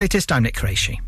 It is time, Nick Qureshi.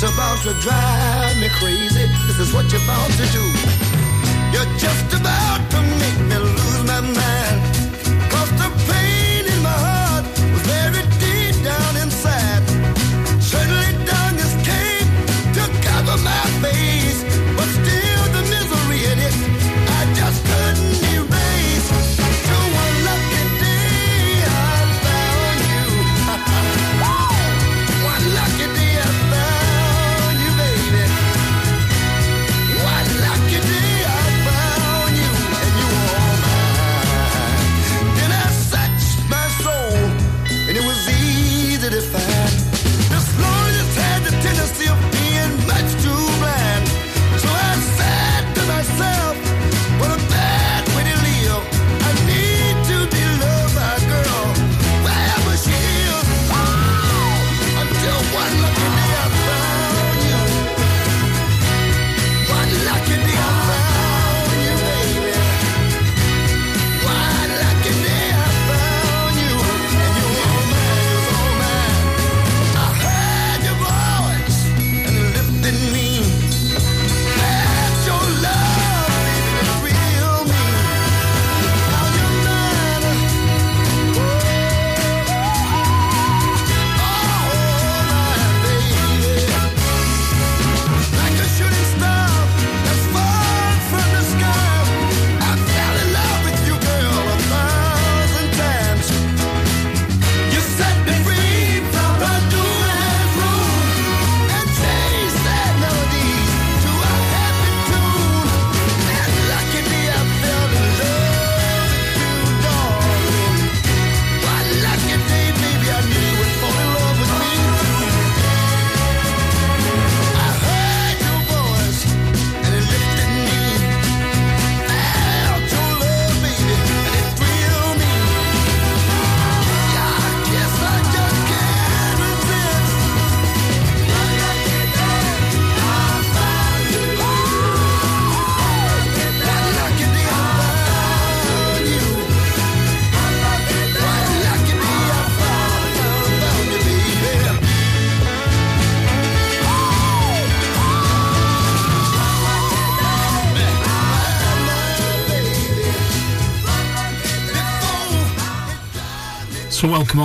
just about to drive me crazy. This is what you're about to do. You're just about to make me lose my mind. Cause the pain in my heart was very deep.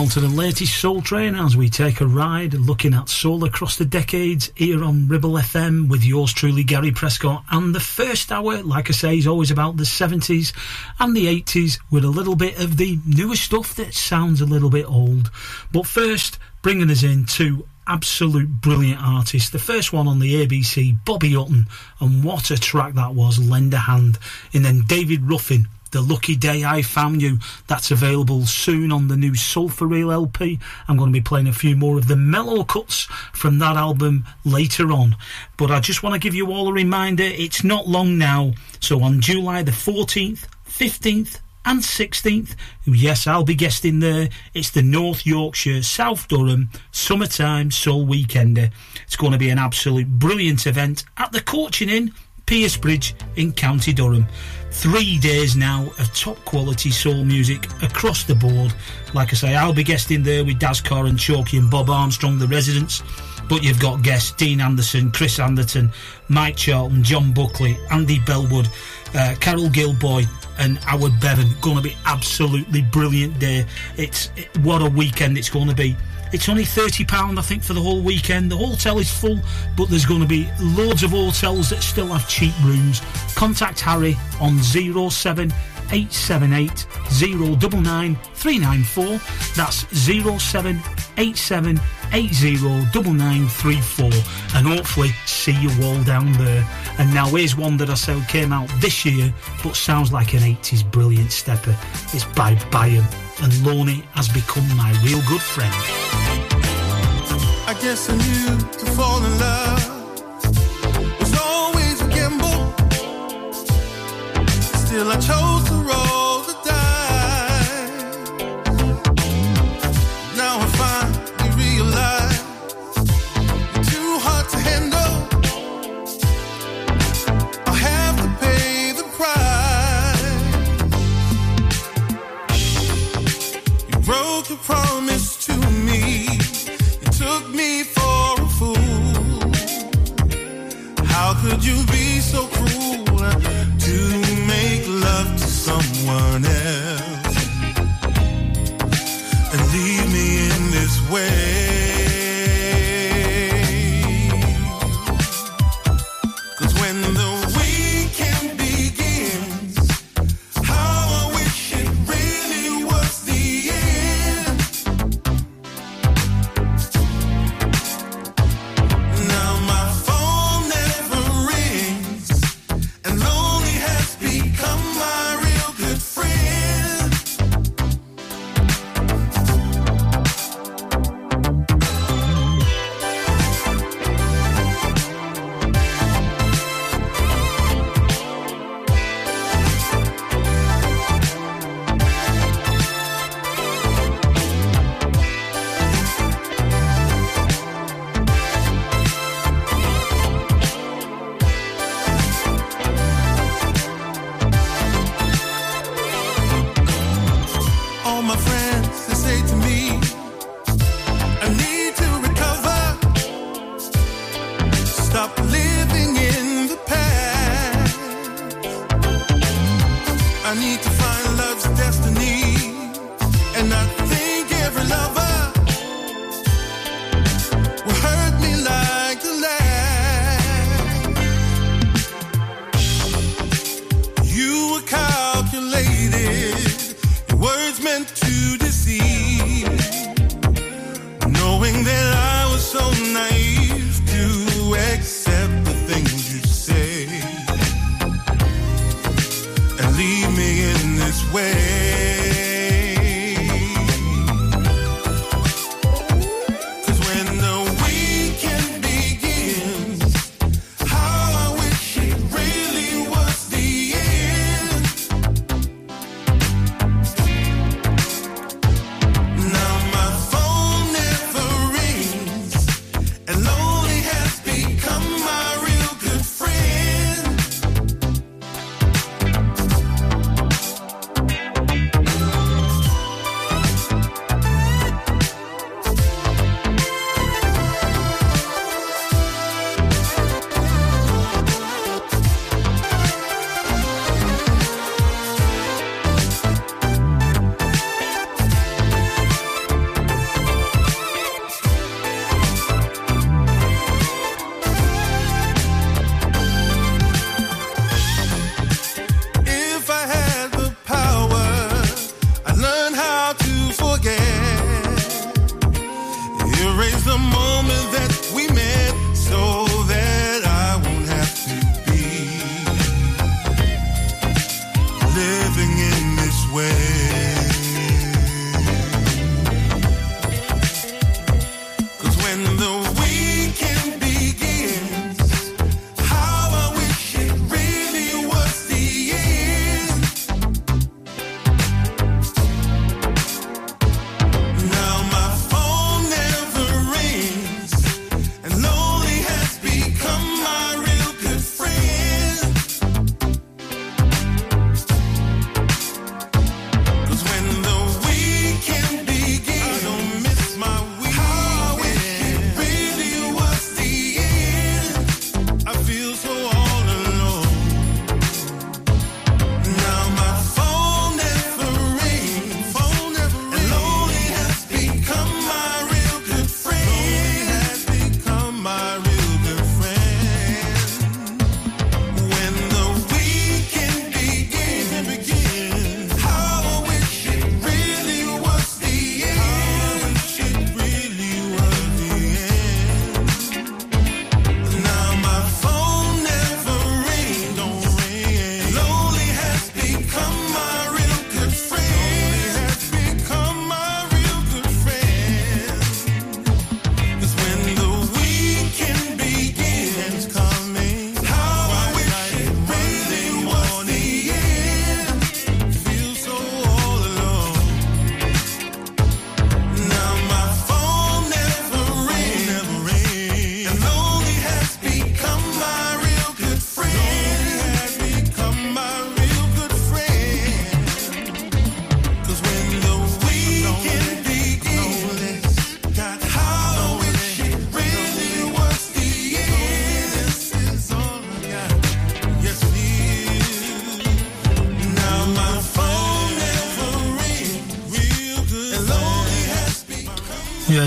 On to the latest Soul Train as we take a ride looking at soul across the decades here on Ribble FM with yours truly, Gary Prescott. And the first hour, like I say, is always about the 70s and the 80s with a little bit of the newer stuff that sounds a little bit old. But first, bringing us in two absolute brilliant artists. The first one on the ABC, Bobby Hutton, and what a track that was, Lend a Hand. And then David Ruffin the Lucky Day I Found You. That's available soon on the new Soul for Real LP. I'm going to be playing a few more of the mellow cuts from that album later on. But I just want to give you all a reminder it's not long now. So on July the 14th, 15th, and 16th. Yes, I'll be guesting there. It's the North Yorkshire, South Durham Summertime Soul Weekender. It's going to be an absolute brilliant event at the Coaching Inn, Piercebridge in County Durham. Three days now of top quality soul music across the board. Like I say, I'll be guesting there with Daz Carr and Chalky and Bob Armstrong, the residents. But you've got guests Dean Anderson, Chris Anderton, Mike Charlton, John Buckley, Andy Bellwood, uh, Carol Gilboy, and Howard Bevan. Going to be absolutely brilliant day. It's it, what a weekend it's going to be. It's only £30, I think, for the whole weekend. The hotel is full, but there's going to be loads of hotels that still have cheap rooms. Contact Harry on 07 878 099 394. That's 0787 809934 and hopefully see you all down there. And now here's one that I said came out this year but sounds like an 80s brilliant stepper. It's by Bayern and Loney has become my real good friend. I guess I knew to fall in love. Still, I chose to roll. Could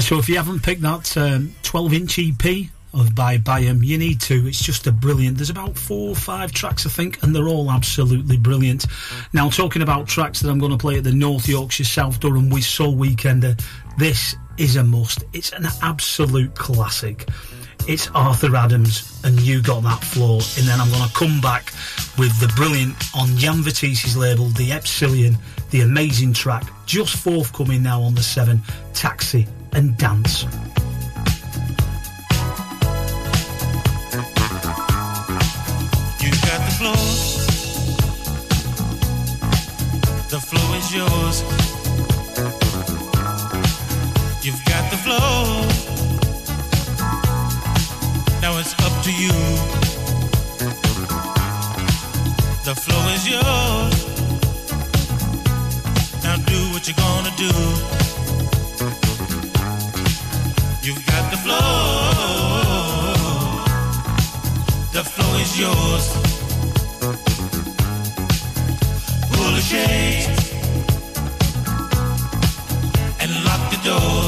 So if you haven't picked that um, 12 inch EP of by Byam, you need to. It's just a brilliant. There's about four or five tracks, I think, and they're all absolutely brilliant. Now, talking about tracks that I'm going to play at the North Yorkshire South Durham With Soul Weekender, this is a must. It's an absolute classic. It's Arthur Adams and You Got That Floor. And then I'm going to come back with the brilliant on Jan Vitisi's label, The Epsilon, the amazing track, just forthcoming now on the 7, Taxi and Dance. You got the floor. The floor is yours. You've got the floor. Now it's up to you. The floor is yours. Now do what you're gonna do. You've got the floor. The floor is yours. Pull the shades and lock the doors.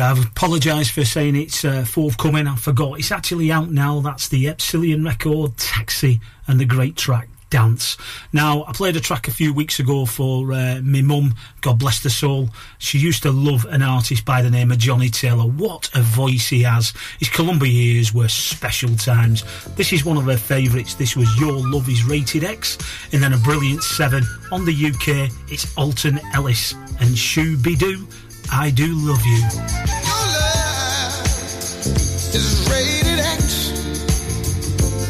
Yeah, I've apologised for saying it's uh, forthcoming. I forgot. It's actually out now. That's the Epsilon record, Taxi, and the great track, Dance. Now, I played a track a few weeks ago for uh, my mum, God bless the soul. She used to love an artist by the name of Johnnie Taylor. What a voice he has. His Columbia years were special times. This is one of her favourites. This was Your Love is Rated X, and then a brilliant seven. On the UK, it's Alton Ellis and Shoo-Be-Doo. I do love you. Your love is rated X.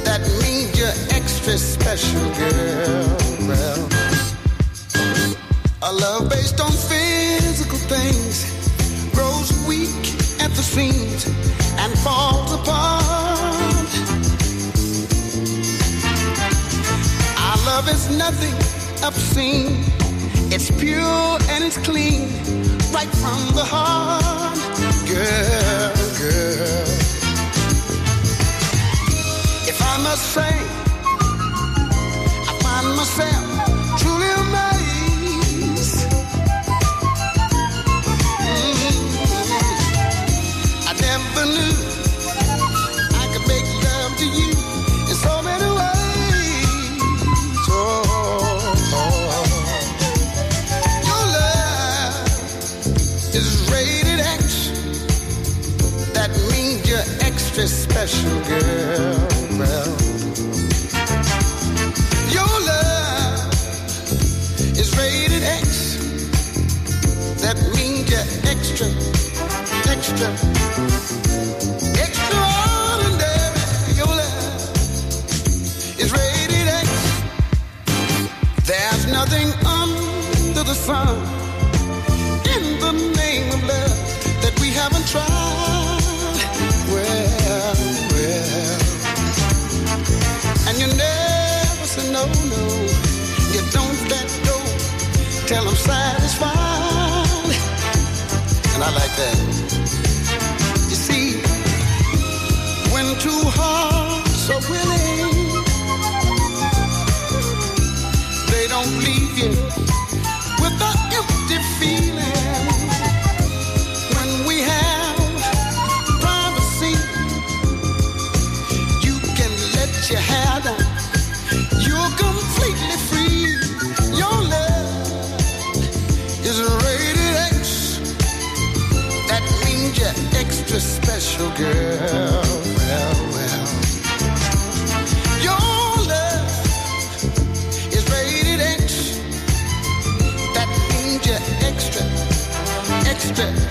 That means you're extra special, girl. A love based on physical things grows weak at the seams and falls apart. Our love is nothing obscene. It's pure and it's clean right from the heart, girl, girl. If I must say, I find myself extra special, girl. Well, your love is rated X. That means you're extra, extra, extraordinary. Your love is rated X. There's nothing under the sun till I'm satisfied. And I like that. You see, when two hearts are willing, they don't leave you extra.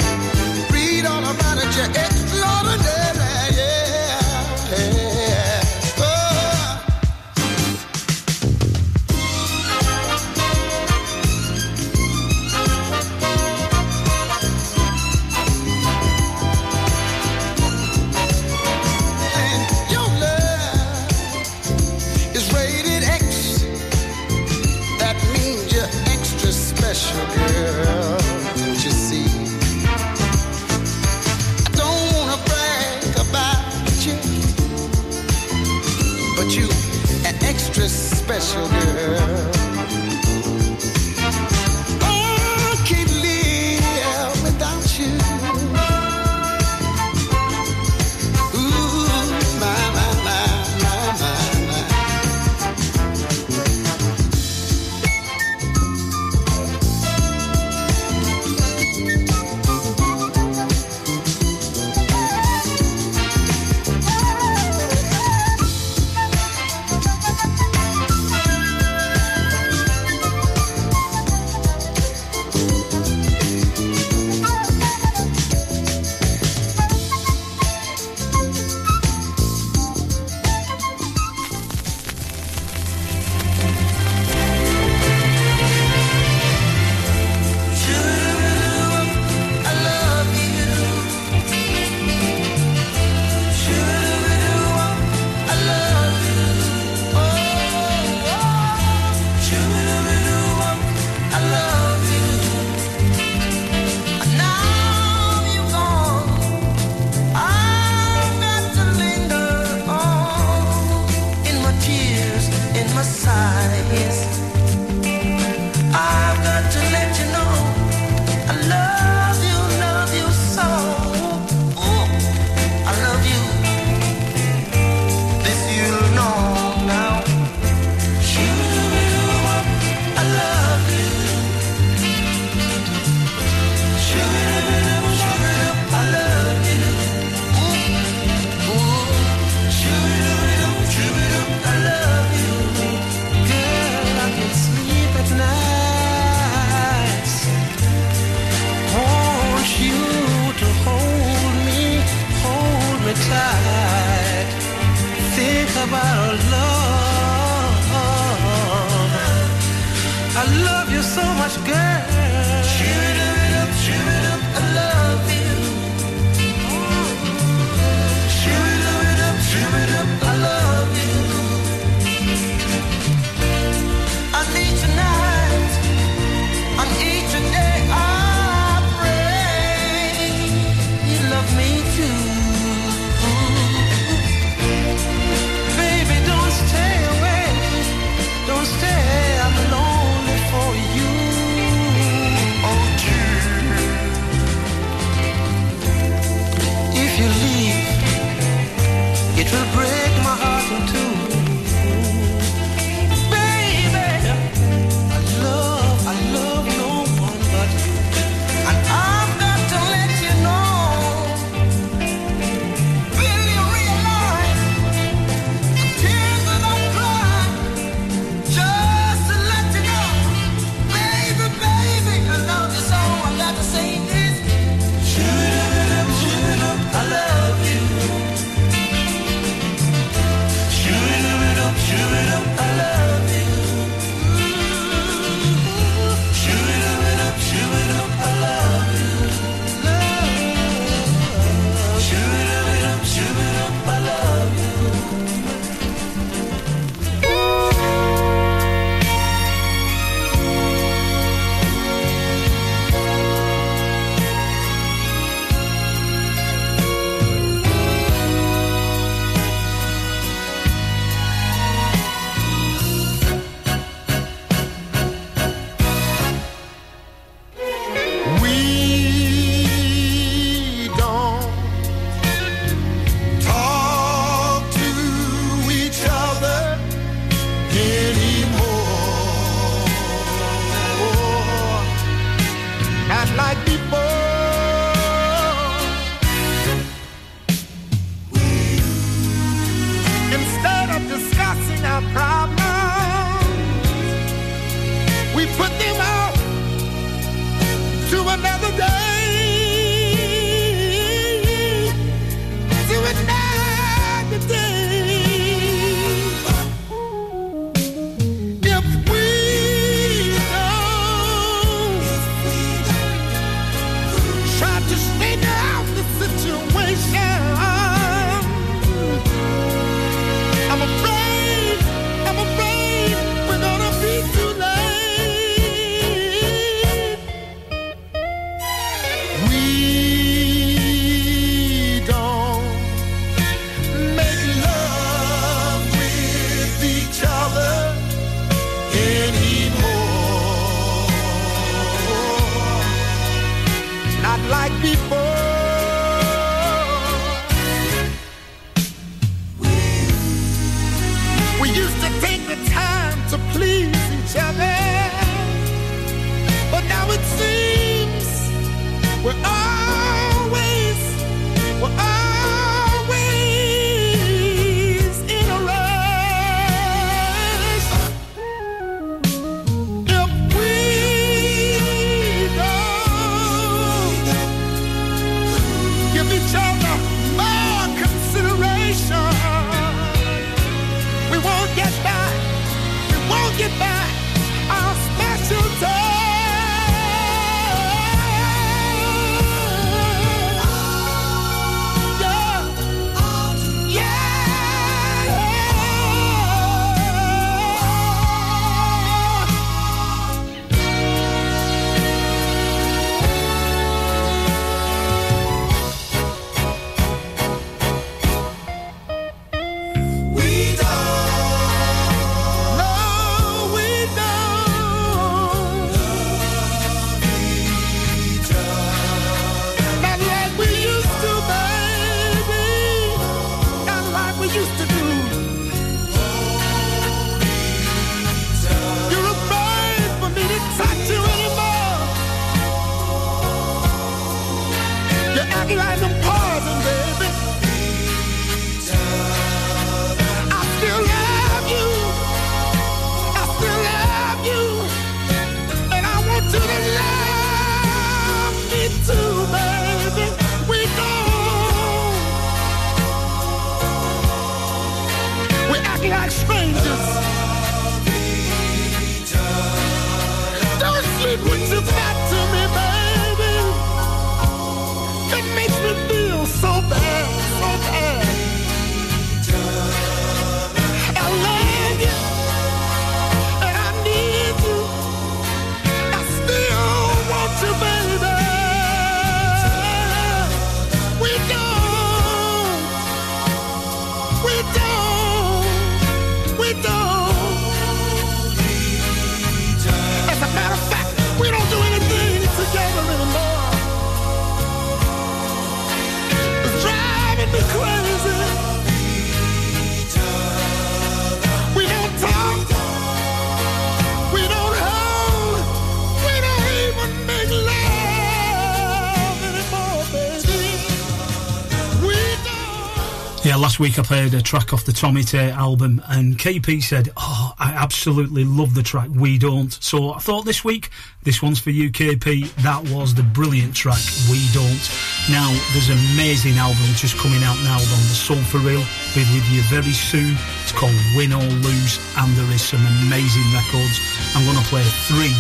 week I played a track off the Tommy Tay album, and KP said, "Oh, I absolutely love the track. We don't." So I thought this week, this one's for you, KP. That was the brilliant track, "We Don't." Now there's an amazing album just coming out now on the Soul for Real. Be with you very soon. It's called Win or Lose, and there is some amazing records. I'm going to play three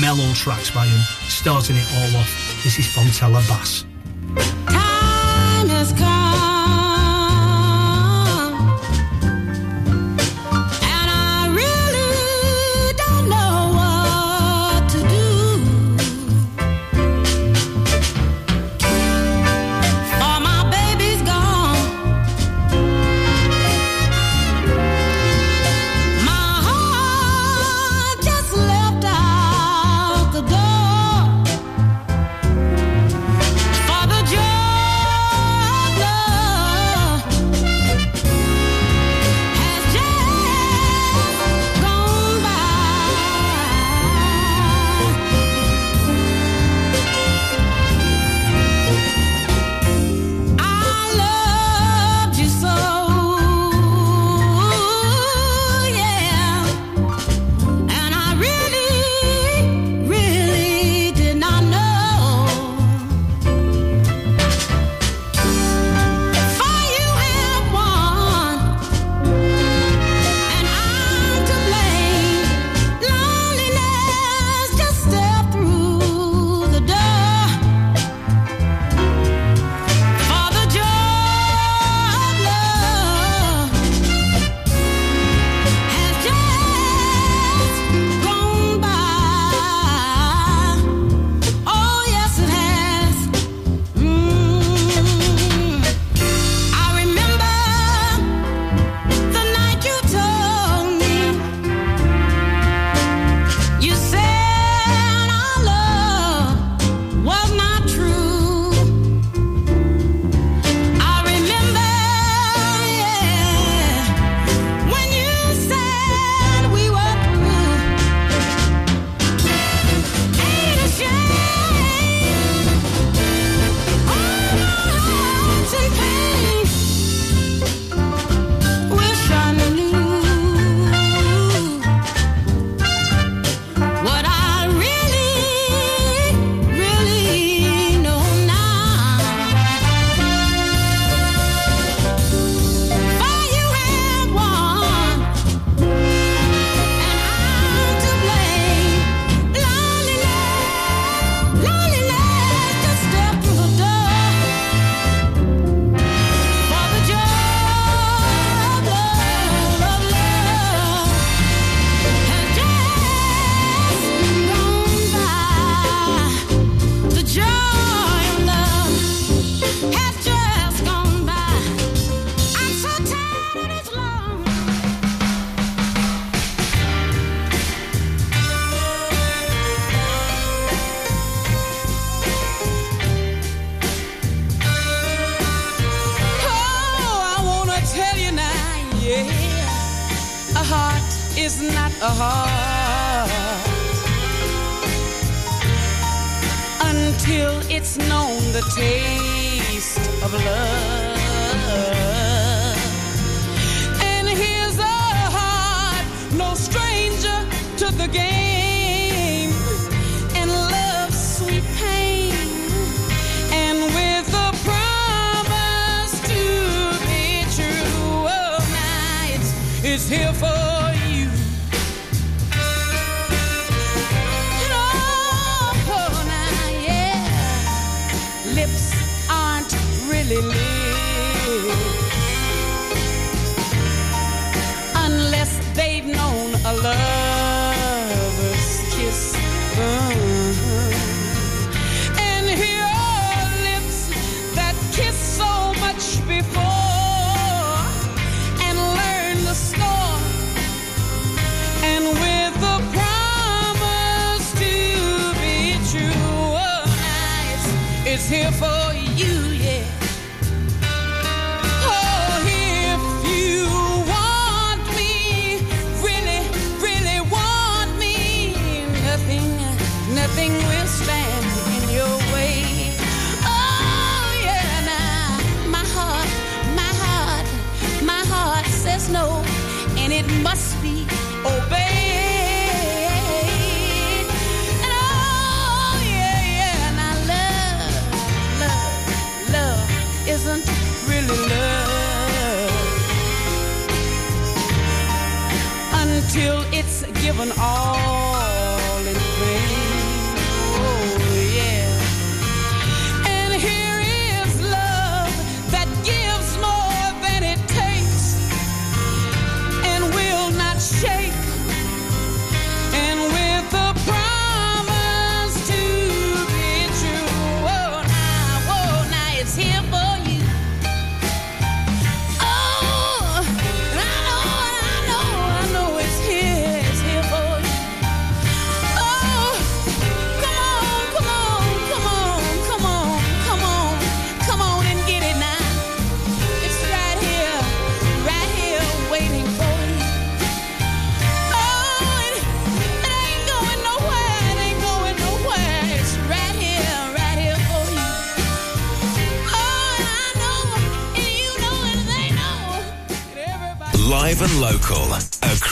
mellow tracks by him, starting it all off. This is Fontella Bass. Time has come.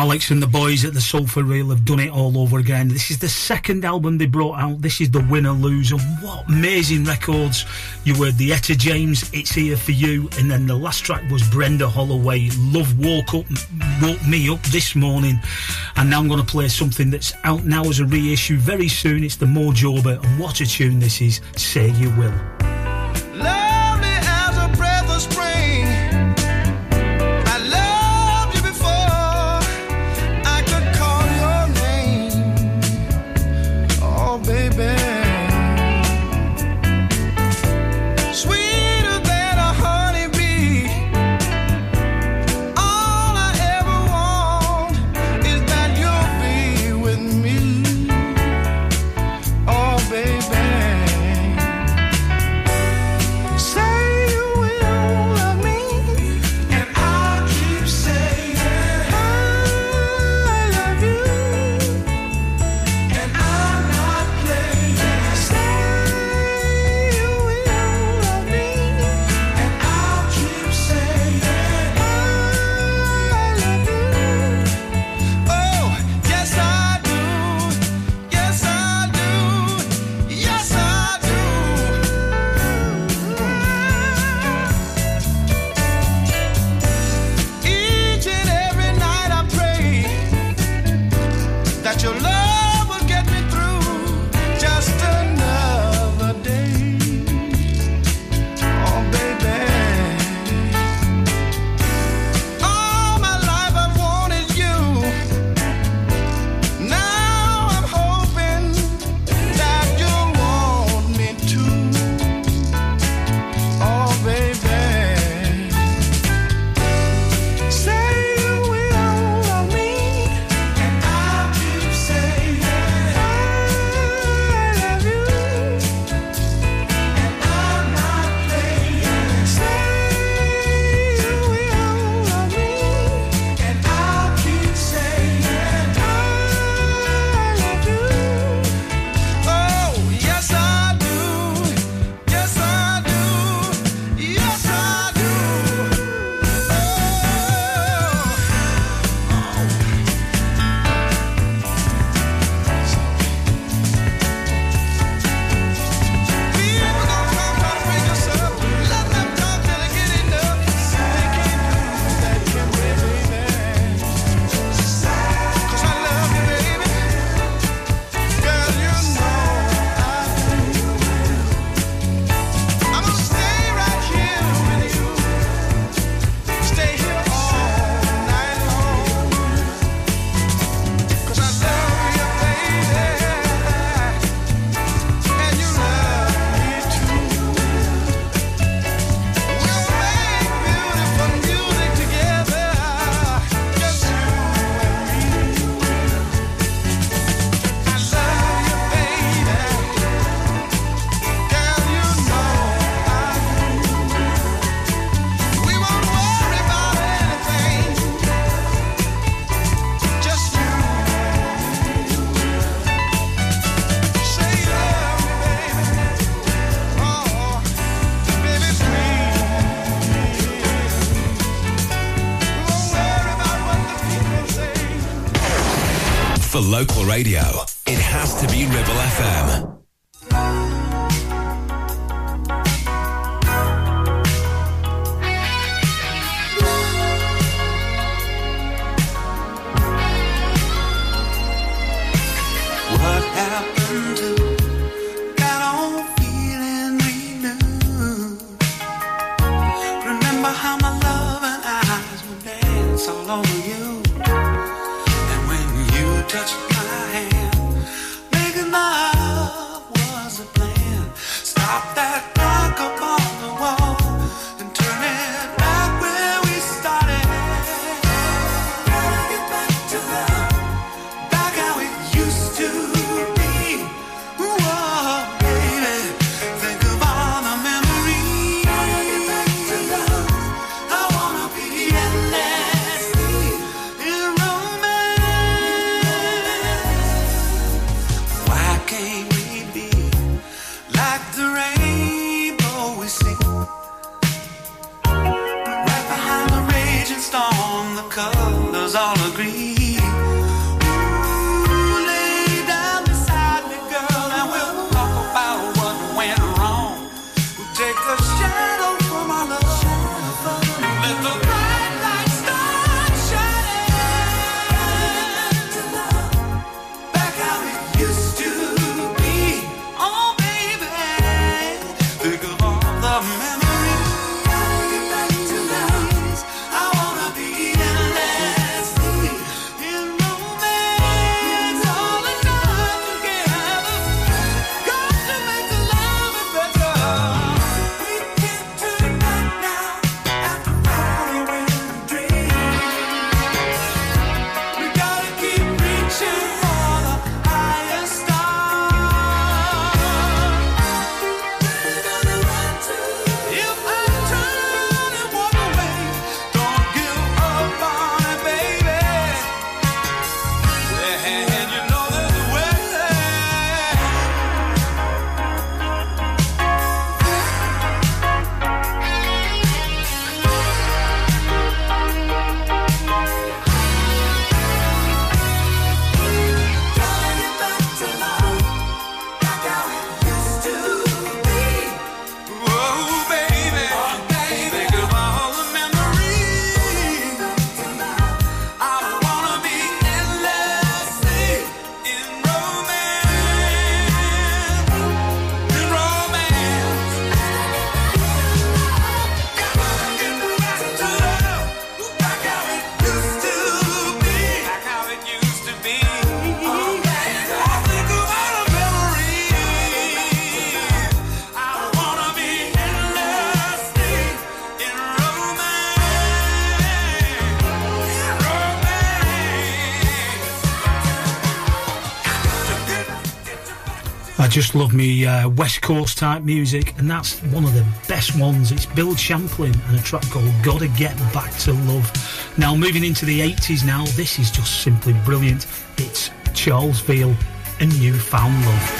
Alex and the boys at the Soul for Real have done it all over again. This is the second album they brought out. This is the winner loser. What amazing records! You heard the Etta James, "It's Here for You," and then the last track was Brenda Holloway. Love woke up, woke me up this morning, and now I'm going to play something that's out now as a reissue very soon. It's the Mo and what a tune this is! Say you will. Radio, just love me uh, West Coast type music, and that's one of the best ones. It's Bill Champlin and a track called Gotta Get Back to Love. Now, moving into the 80s now, this is just simply brilliant. It's Charles Veal and You Found Love.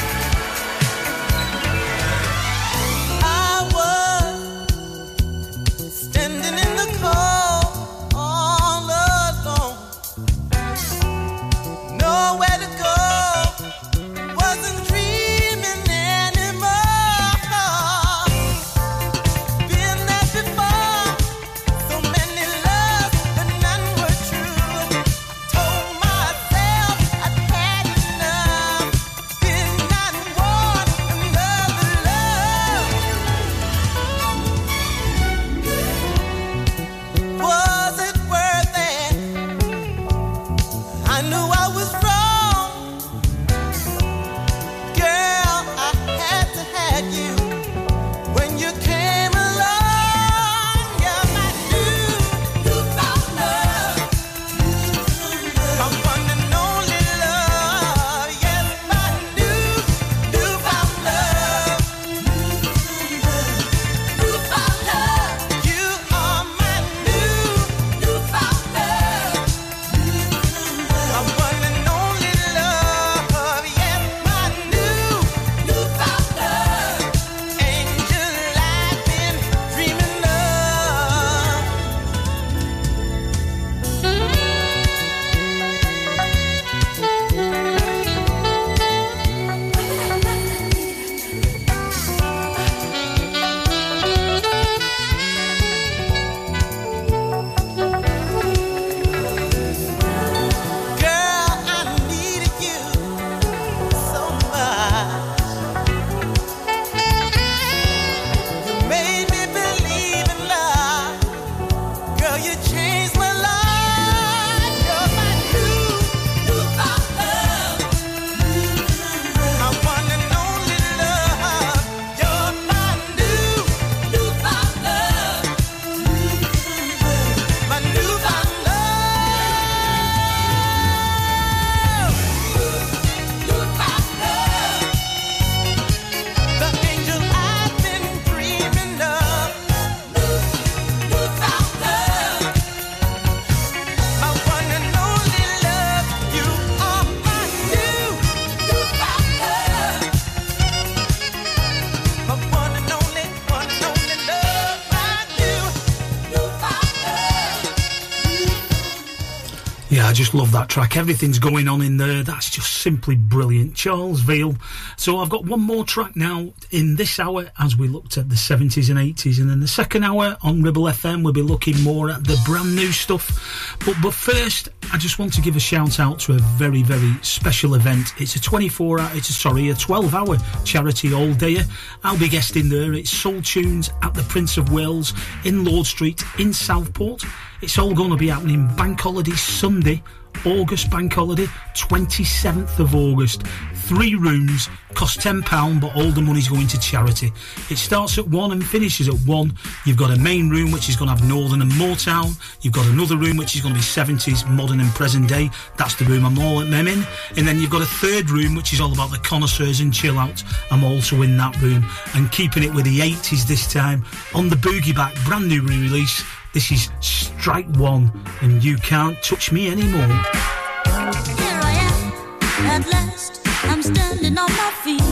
Love that track. Everything's going on in there. That's just simply brilliant. Charles Veal. So I've got one more track now in this hour as we looked at the 70s and 80s. And then the second hour on Ribble FM, we'll be looking more at the brand new stuff. But, but first, I just want to give a shout out to a very, very special event. It's a 24 hour, it's a, sorry, a 12 hour charity all day. I'll be guesting there. It's Soul Tunes at the Prince of Wales in Lord Street in Southport. It's all going to be happening Bank Holiday Sunday, August Bank Holiday, 27th of August. Three rooms, cost £10, but all the money's going to charity. It starts at 1 and finishes at 1. You've got a main room which is going to have Northern and Motown. You've got another room which is going to be 70s, modern and present day. That's the room I'm all I'm in. And then you've got a third room which is all about the connoisseurs and chill out. I'm also in that room. And keeping it with the 80s this time on the Boogie Back, brand new re release. This is Strike One, and you can't touch me anymore. Here I am, at last. I'm standing on my feet.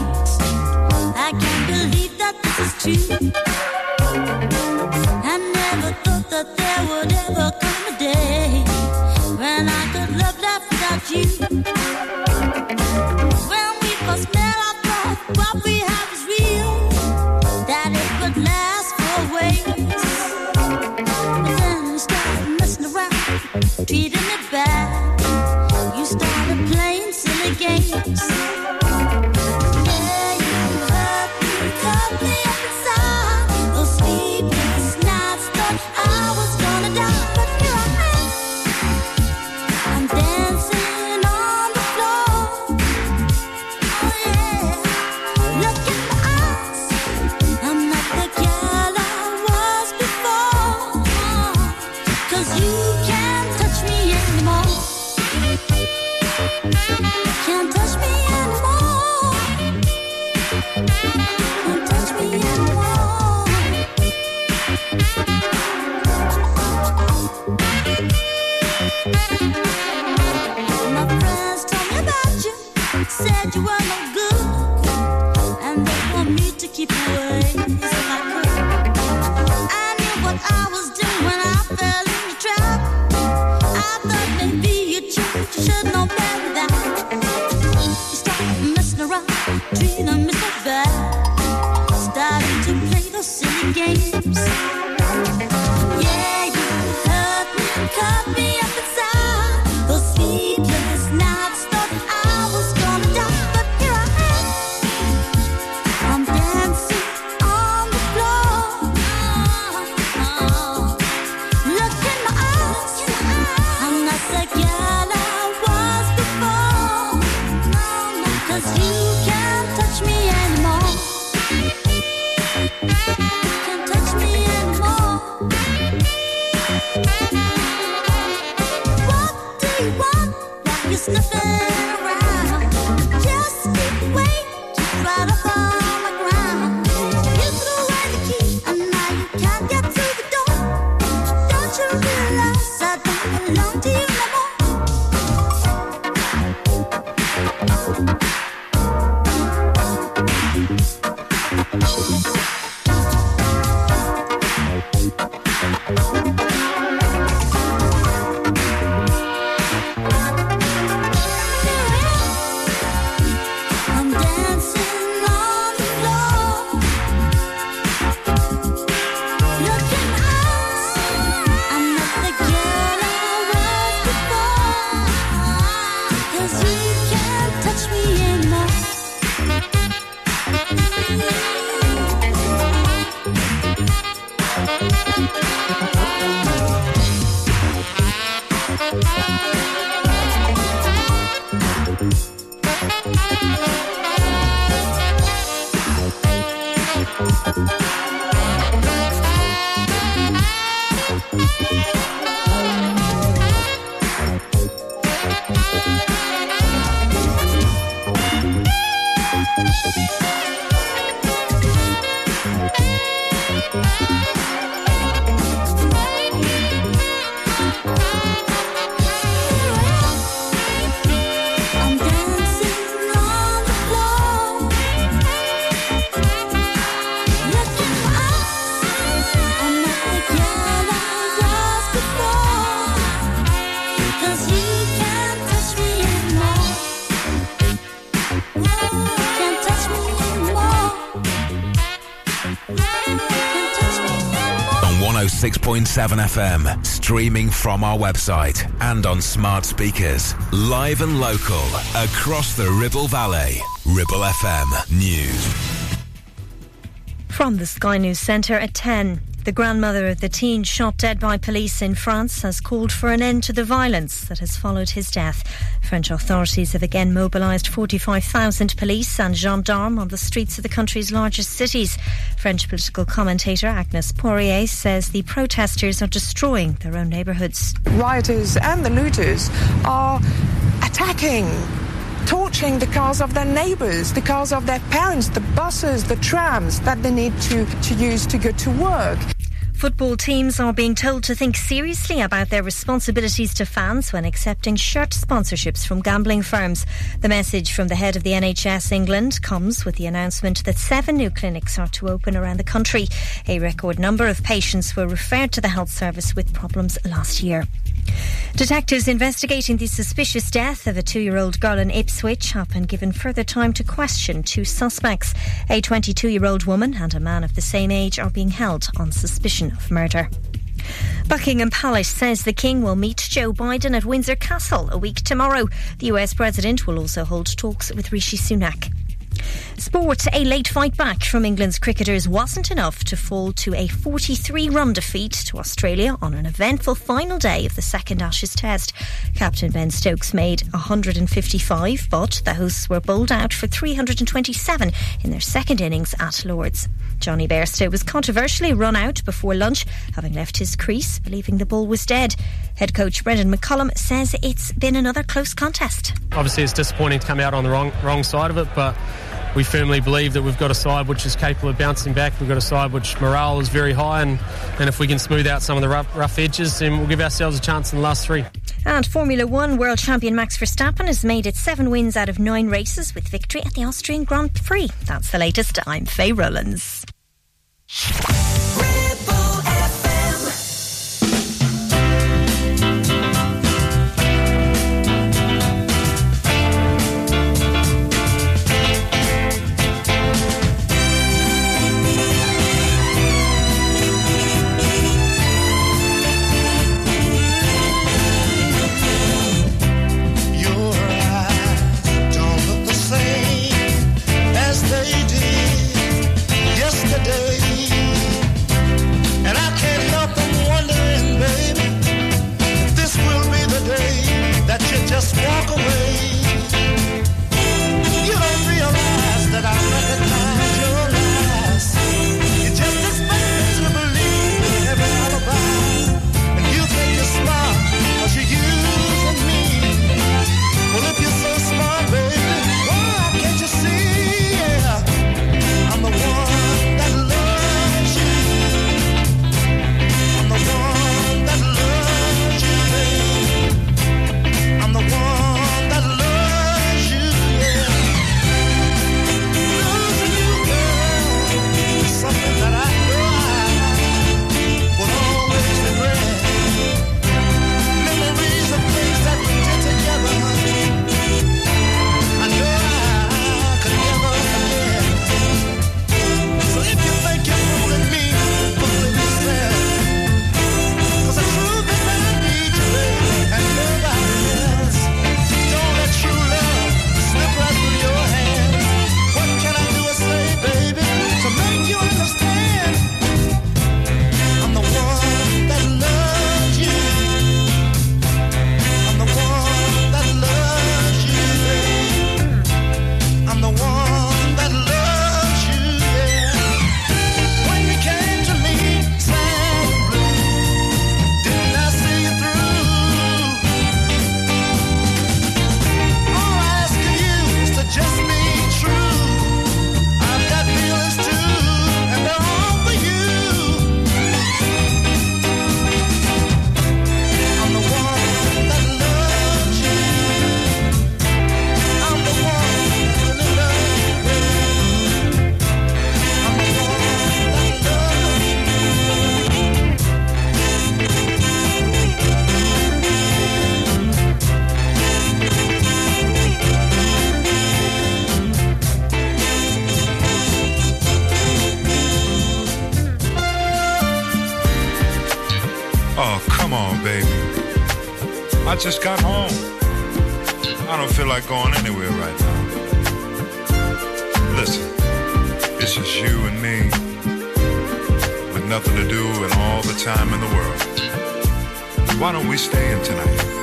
I can't believe that this is true. I never thought that there would ever come a day when I could love life without you. When we first met, I thought what we have is real, that it would last for always. But then you started messing around, treating me bad. FM, streaming from our website and on smart speakers. Live and local across the Ribble Valley. Ribble FM News. From the Sky News Centre at 10. The grandmother of the teen shot dead by police in France has called for an end to the violence that has followed his death. French authorities have again mobilised 45,000 police and gendarmes on the streets of the country's largest cities. French political commentator Agnes Poirier says the protesters are destroying their own neighbourhoods. rioters and the looters are attacking, torching the cars of their neighbors, the cars of their parents, the buses, the trams that they need to, to use to go to work. Football teams are being told to think seriously about their responsibilities to fans when accepting shirt sponsorships from gambling firms. The message from the head of the NHS England comes with the announcement that seven new clinics are to open around the country. A record number of patients were referred to the health service with problems last year. Detectives investigating the suspicious death of a two year old girl in Ipswich have been given further time to question two suspects. A 22 year old woman and a man of the same age are being held on suspicion of murder. Buckingham Palace says the King will meet Joe Biden at Windsor Castle a week tomorrow. The US President will also hold talks with Rishi Sunak. Sport, a late fight back from England's cricketers wasn't enough to fall to a 43 run defeat to Australia on an eventful final day of the second Ashes Test. Captain Ben Stokes made 155, but the hosts were bowled out for 327 in their second innings at Lords. Jonny Bairstow was controversially run out before lunch, having left his crease, believing the ball was dead. Head coach Brendon McCullum says it's been another close contest. Obviously, it's disappointing to come out on the wrong wrong side of it, but we firmly believe that we've got a side which is capable of bouncing back. We've got a side which morale is very high, and, and if we can smooth out some of the rough, rough edges, then we'll give ourselves a chance in the last three. And Formula One world champion Max Verstappen has made it seven wins out of nine races with victory at the Austrian Grand Prix. That's the latest. I'm Faye Rollins. just got home. I don't feel like going anywhere right now. Listen, it's just you and me. With nothing to do and all the time in the world. Why don't we stay in tonight?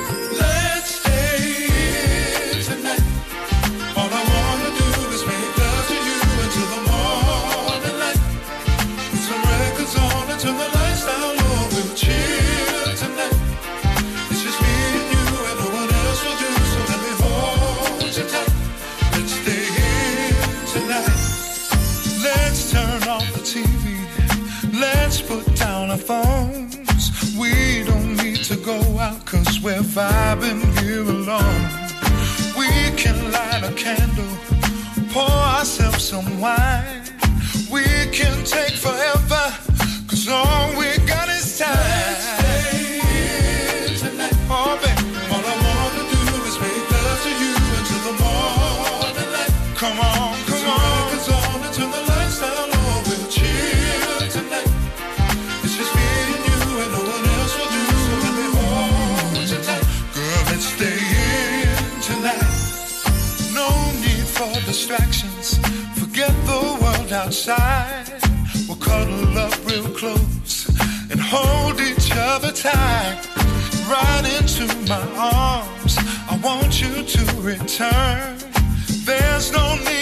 slide right into my arms. I want you to return. There's no need.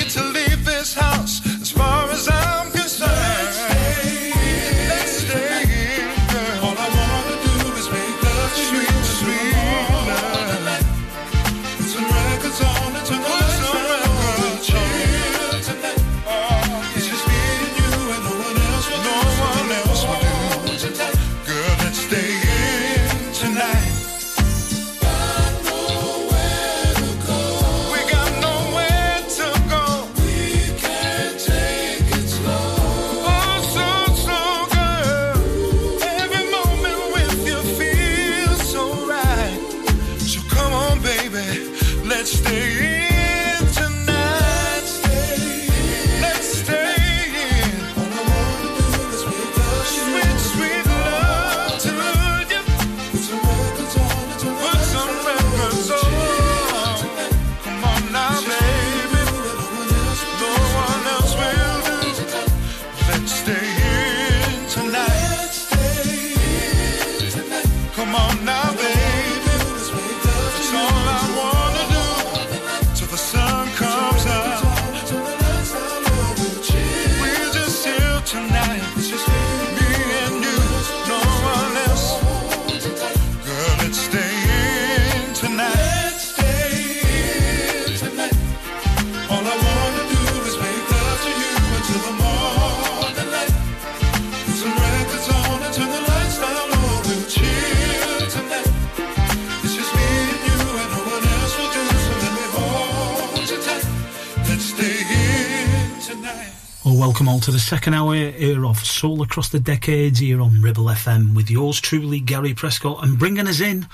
Second hour here of Soul Across the Decades here on Ribble FM with yours truly, Gary Prescott. And bringing us in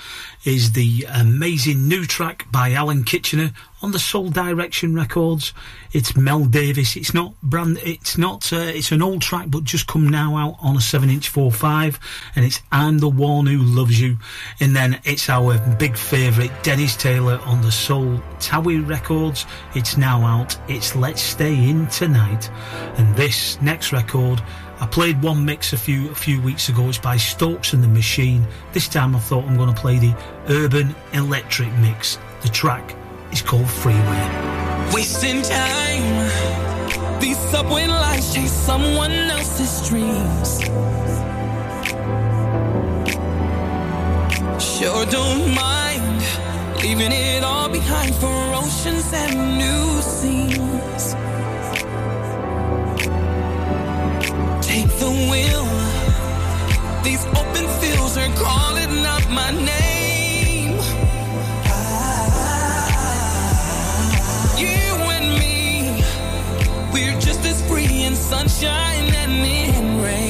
is the amazing new track by Alan Kitchener on the Soul Direction Records. It's Mel Davis. It's not brand. It's not. Uh, it's an old track, but just come now out on a seven-inch four-five, and it's "I'm the One Who Loves You." And then it's our big favourite Dennis Taylor on the Soul Towie Records. It's now out. It's "Let's Stay In Tonight," and this next record. I played one mix a few a few weeks ago. It's by Stokes and the Machine. This time I thought I'm going to play the Urban Electric mix. The track is called Freeway. Wasting time. These subway lights chase someone else's dreams. Sure don't mind leaving it all behind for oceans and new scenes. Take the wheel. These open fields are calling out my name. Ah, you and me, we're just as free in sunshine and in rain.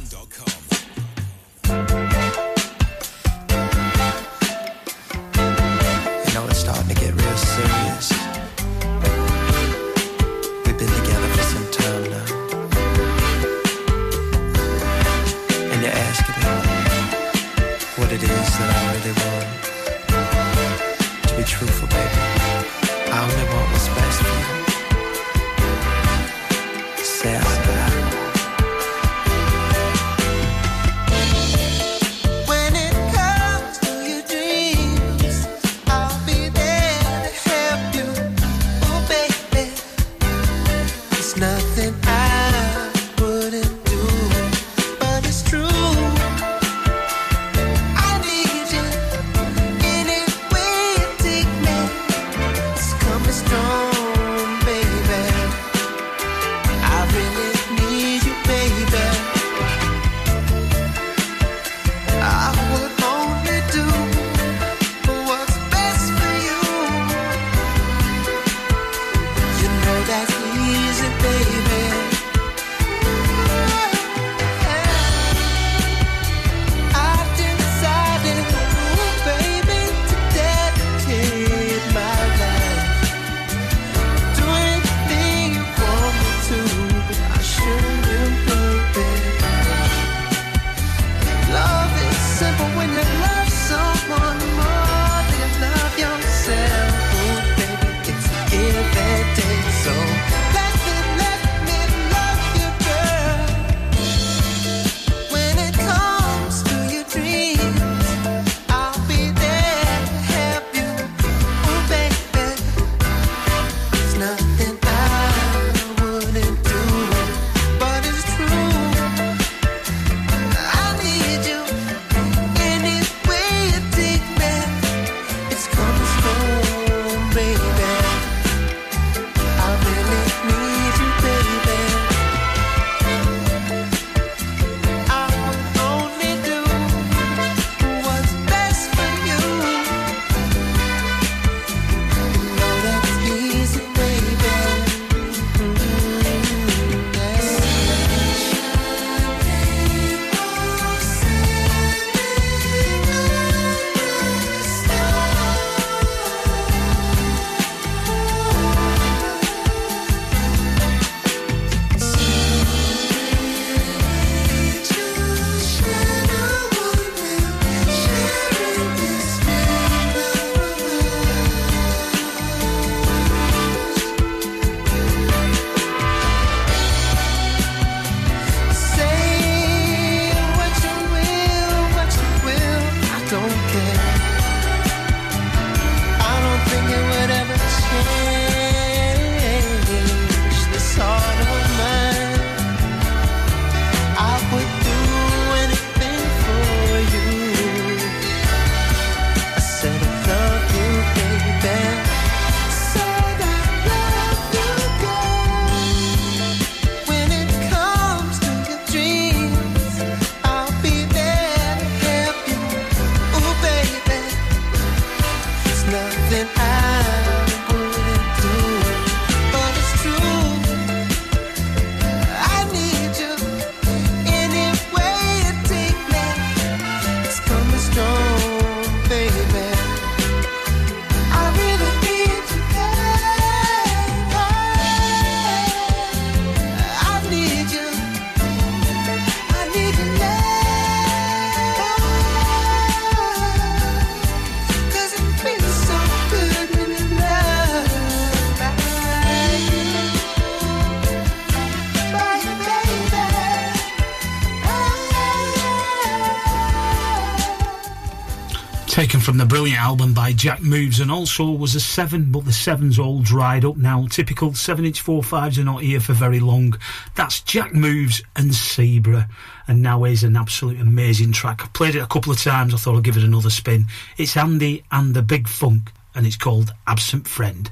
taken from the brilliant album by Jack Moves, and also was a seven, but the seven's all dried up now. Typical seven inch four fives are not here for very long. That's Jack Moves and Zebra, and now is an absolute amazing track. I played it a couple of times, I thought I'd give it another spin. It's Andy and the Big Funk, and it's called Absent Friend.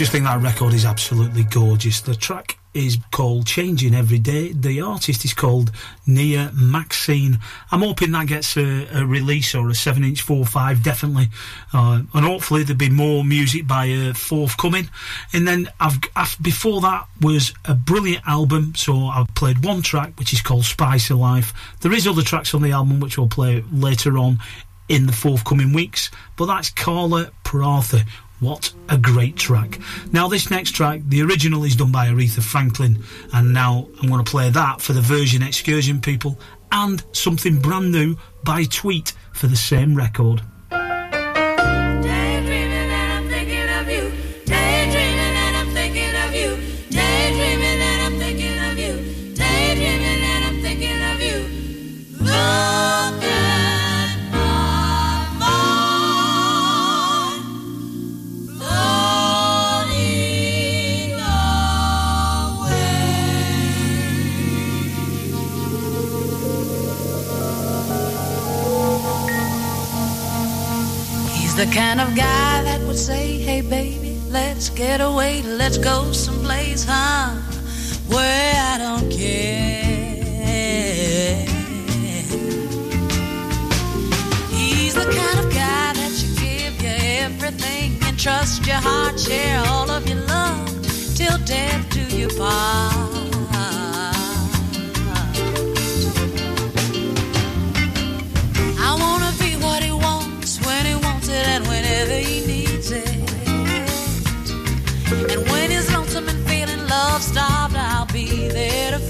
Just think that record is absolutely gorgeous. The track is called Changing Every Day. The artist is called Nia Maxine. I'm hoping that gets a, a release or a 7 inch 4-5, definitely. Uh, and hopefully there'll be more music by uh, forthcoming. And then I've, I've before that was a brilliant album, so I've played one track which is called Spicy Life. There is other tracks on the album which we'll play later on in the forthcoming weeks, but that's Carla Prather. What a great track. Now, this next track, the original is done by Aretha Franklin, and now I'm going to play that for the version excursion people and something brand new by Tweet for the same record. The kind of guy that would say, Hey baby, let's get away, let's go someplace, huh? Where I don't care. He's the kind of guy that you give you everything and trust your heart, share all of your love till death do you part. Whenever he needs it. And when he's lonesome and feeling love starved, I'll be there to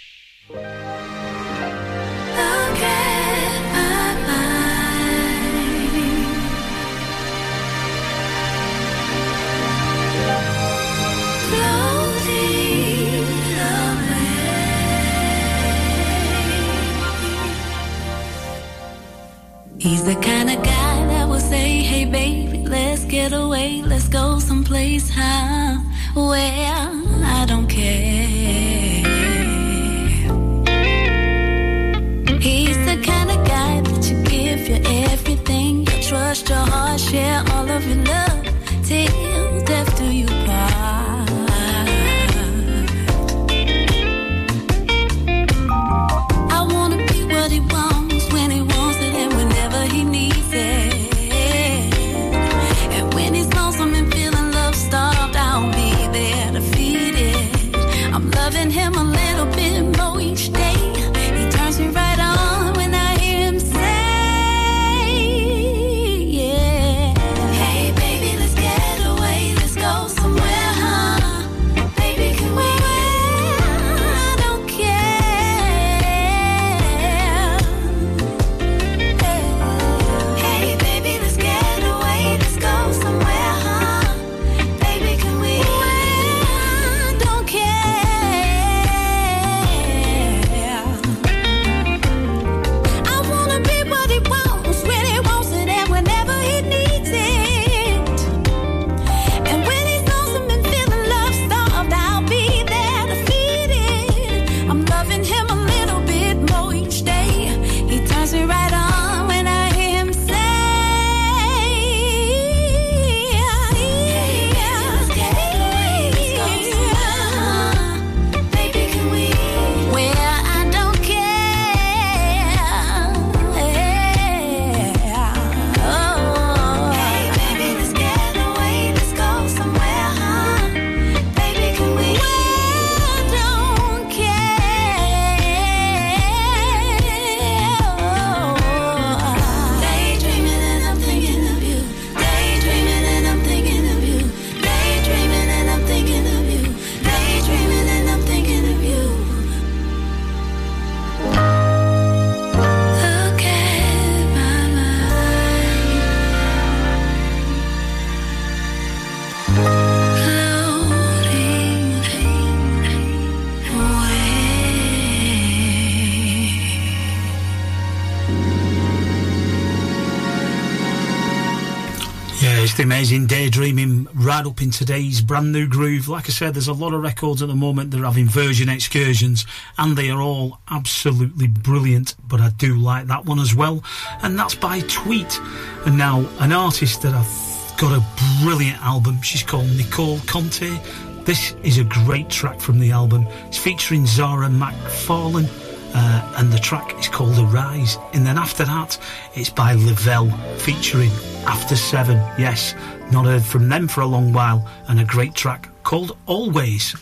Amazing daydreaming right up in today's brand new groove. Like I said, there's a lot of records at the moment. that are having version excursions and they are all absolutely brilliant, but I do like that one as well. And that's by Tweet. And now, an artist that I've got a brilliant album. She's called Nicole Conte. This is a great track from the album. It's featuring Zara McFarlane uh, and the track is called The Rise. And then after that, it's by Lavelle featuring After Seven. Yes, not heard from them for a long while, and a great track called Always.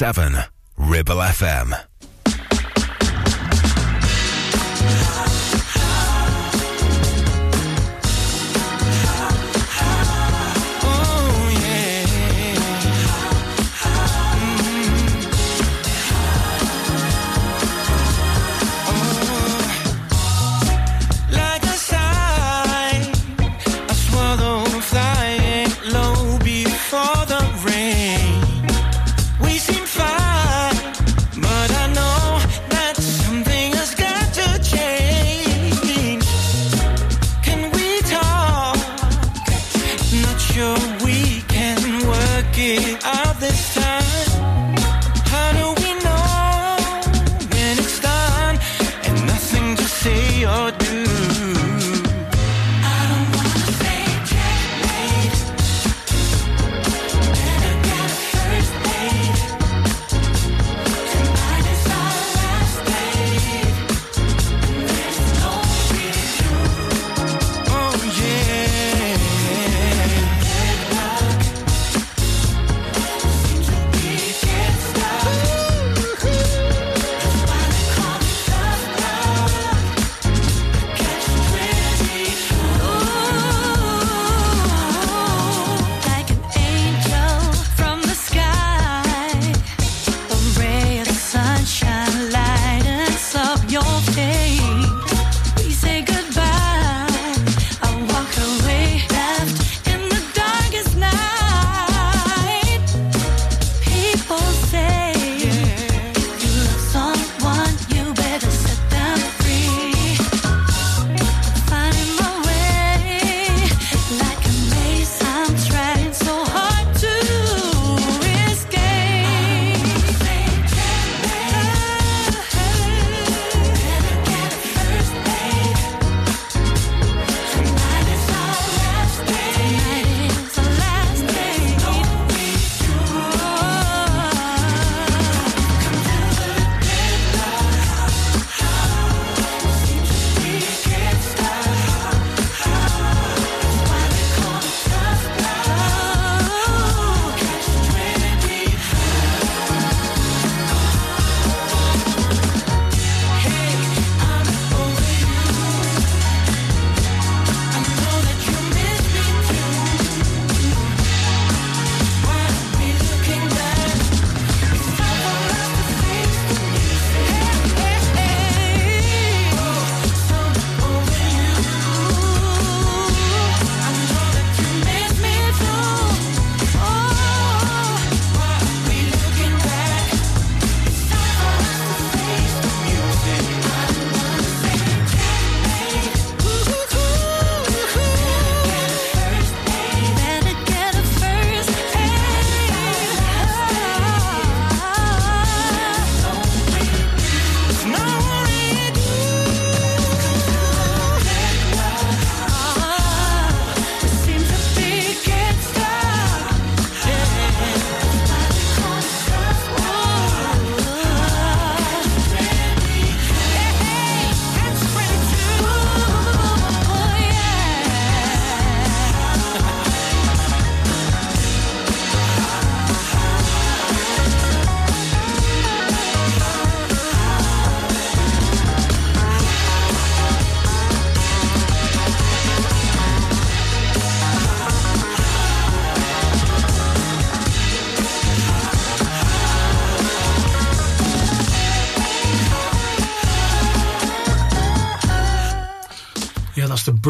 7, Ribble FM.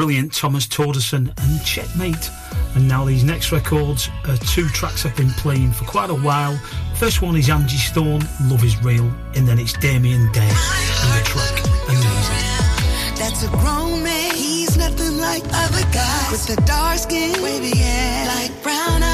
brilliant Thomas Torderson and Checkmate. And now these next records are two tracks I've been playing for quite a while. First one is Angie Stone, Love is Real, and then it's Damien Day and the track Amazing. That's a grown man, he's nothing like other guys. With the dark skin, wavy hair, like brown eyes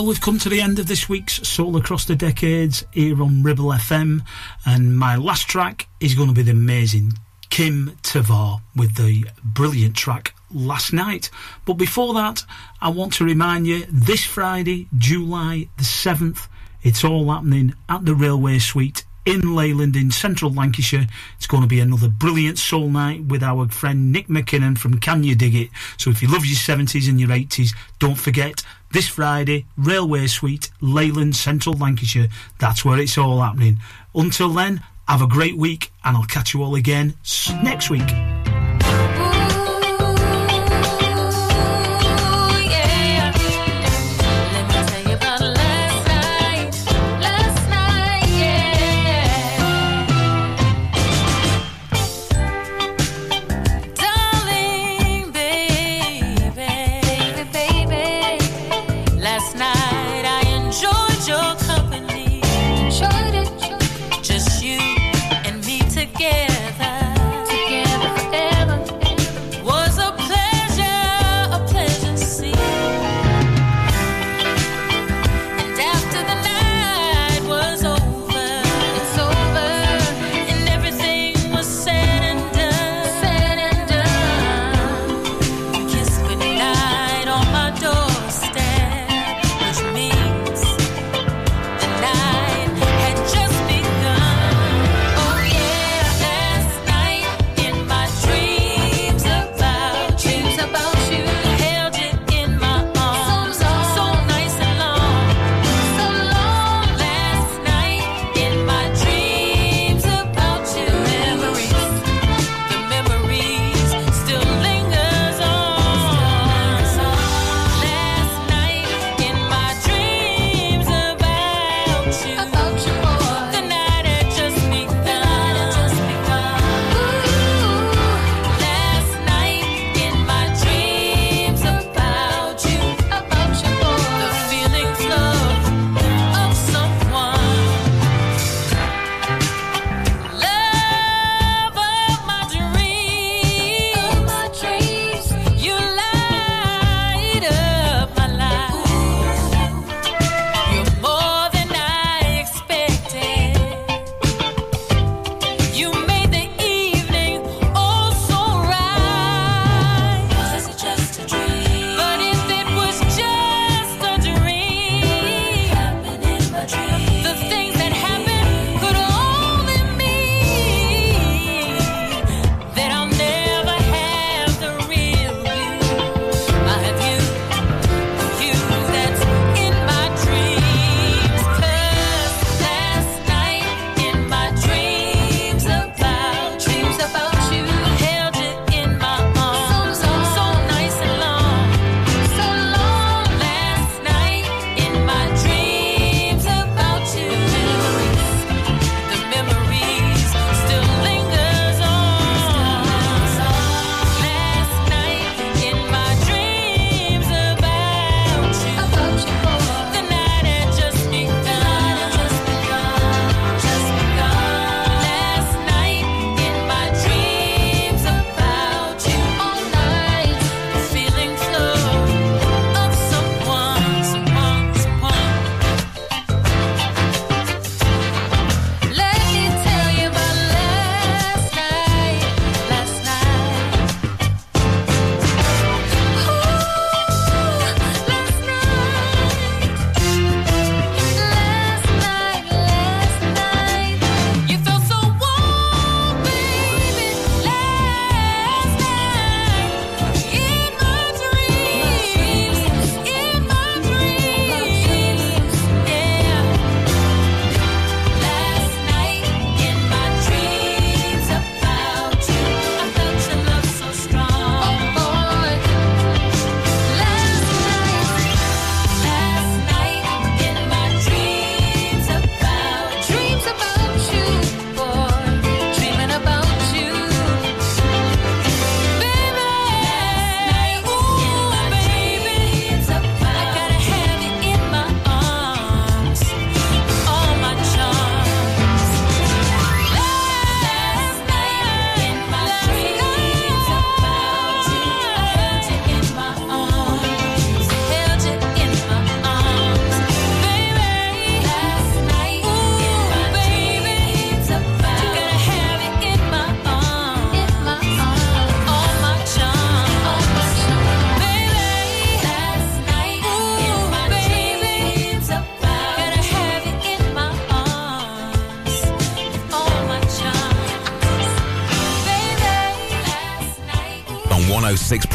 Well, we've come to the end of this week's Soul Across the Decades here on Ribble FM, and my last track is going to be the amazing Kim Tavar with the brilliant track Last Night. But before that, I want to remind you this Friday, July the 7th, it's all happening at the Railway Suite in Leyland in central Lancashire. It's going to be another brilliant soul night with our friend Nick McKinnon from Can You Dig It? So if you love your 70s and your 80s, don't forget this Friday, Railway Suite, Leyland, central Lancashire. That's where it's all happening. Until then, have a great week and I'll catch you all again next week.